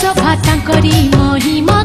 ସଭା ତାଙ୍କରି ମହିମା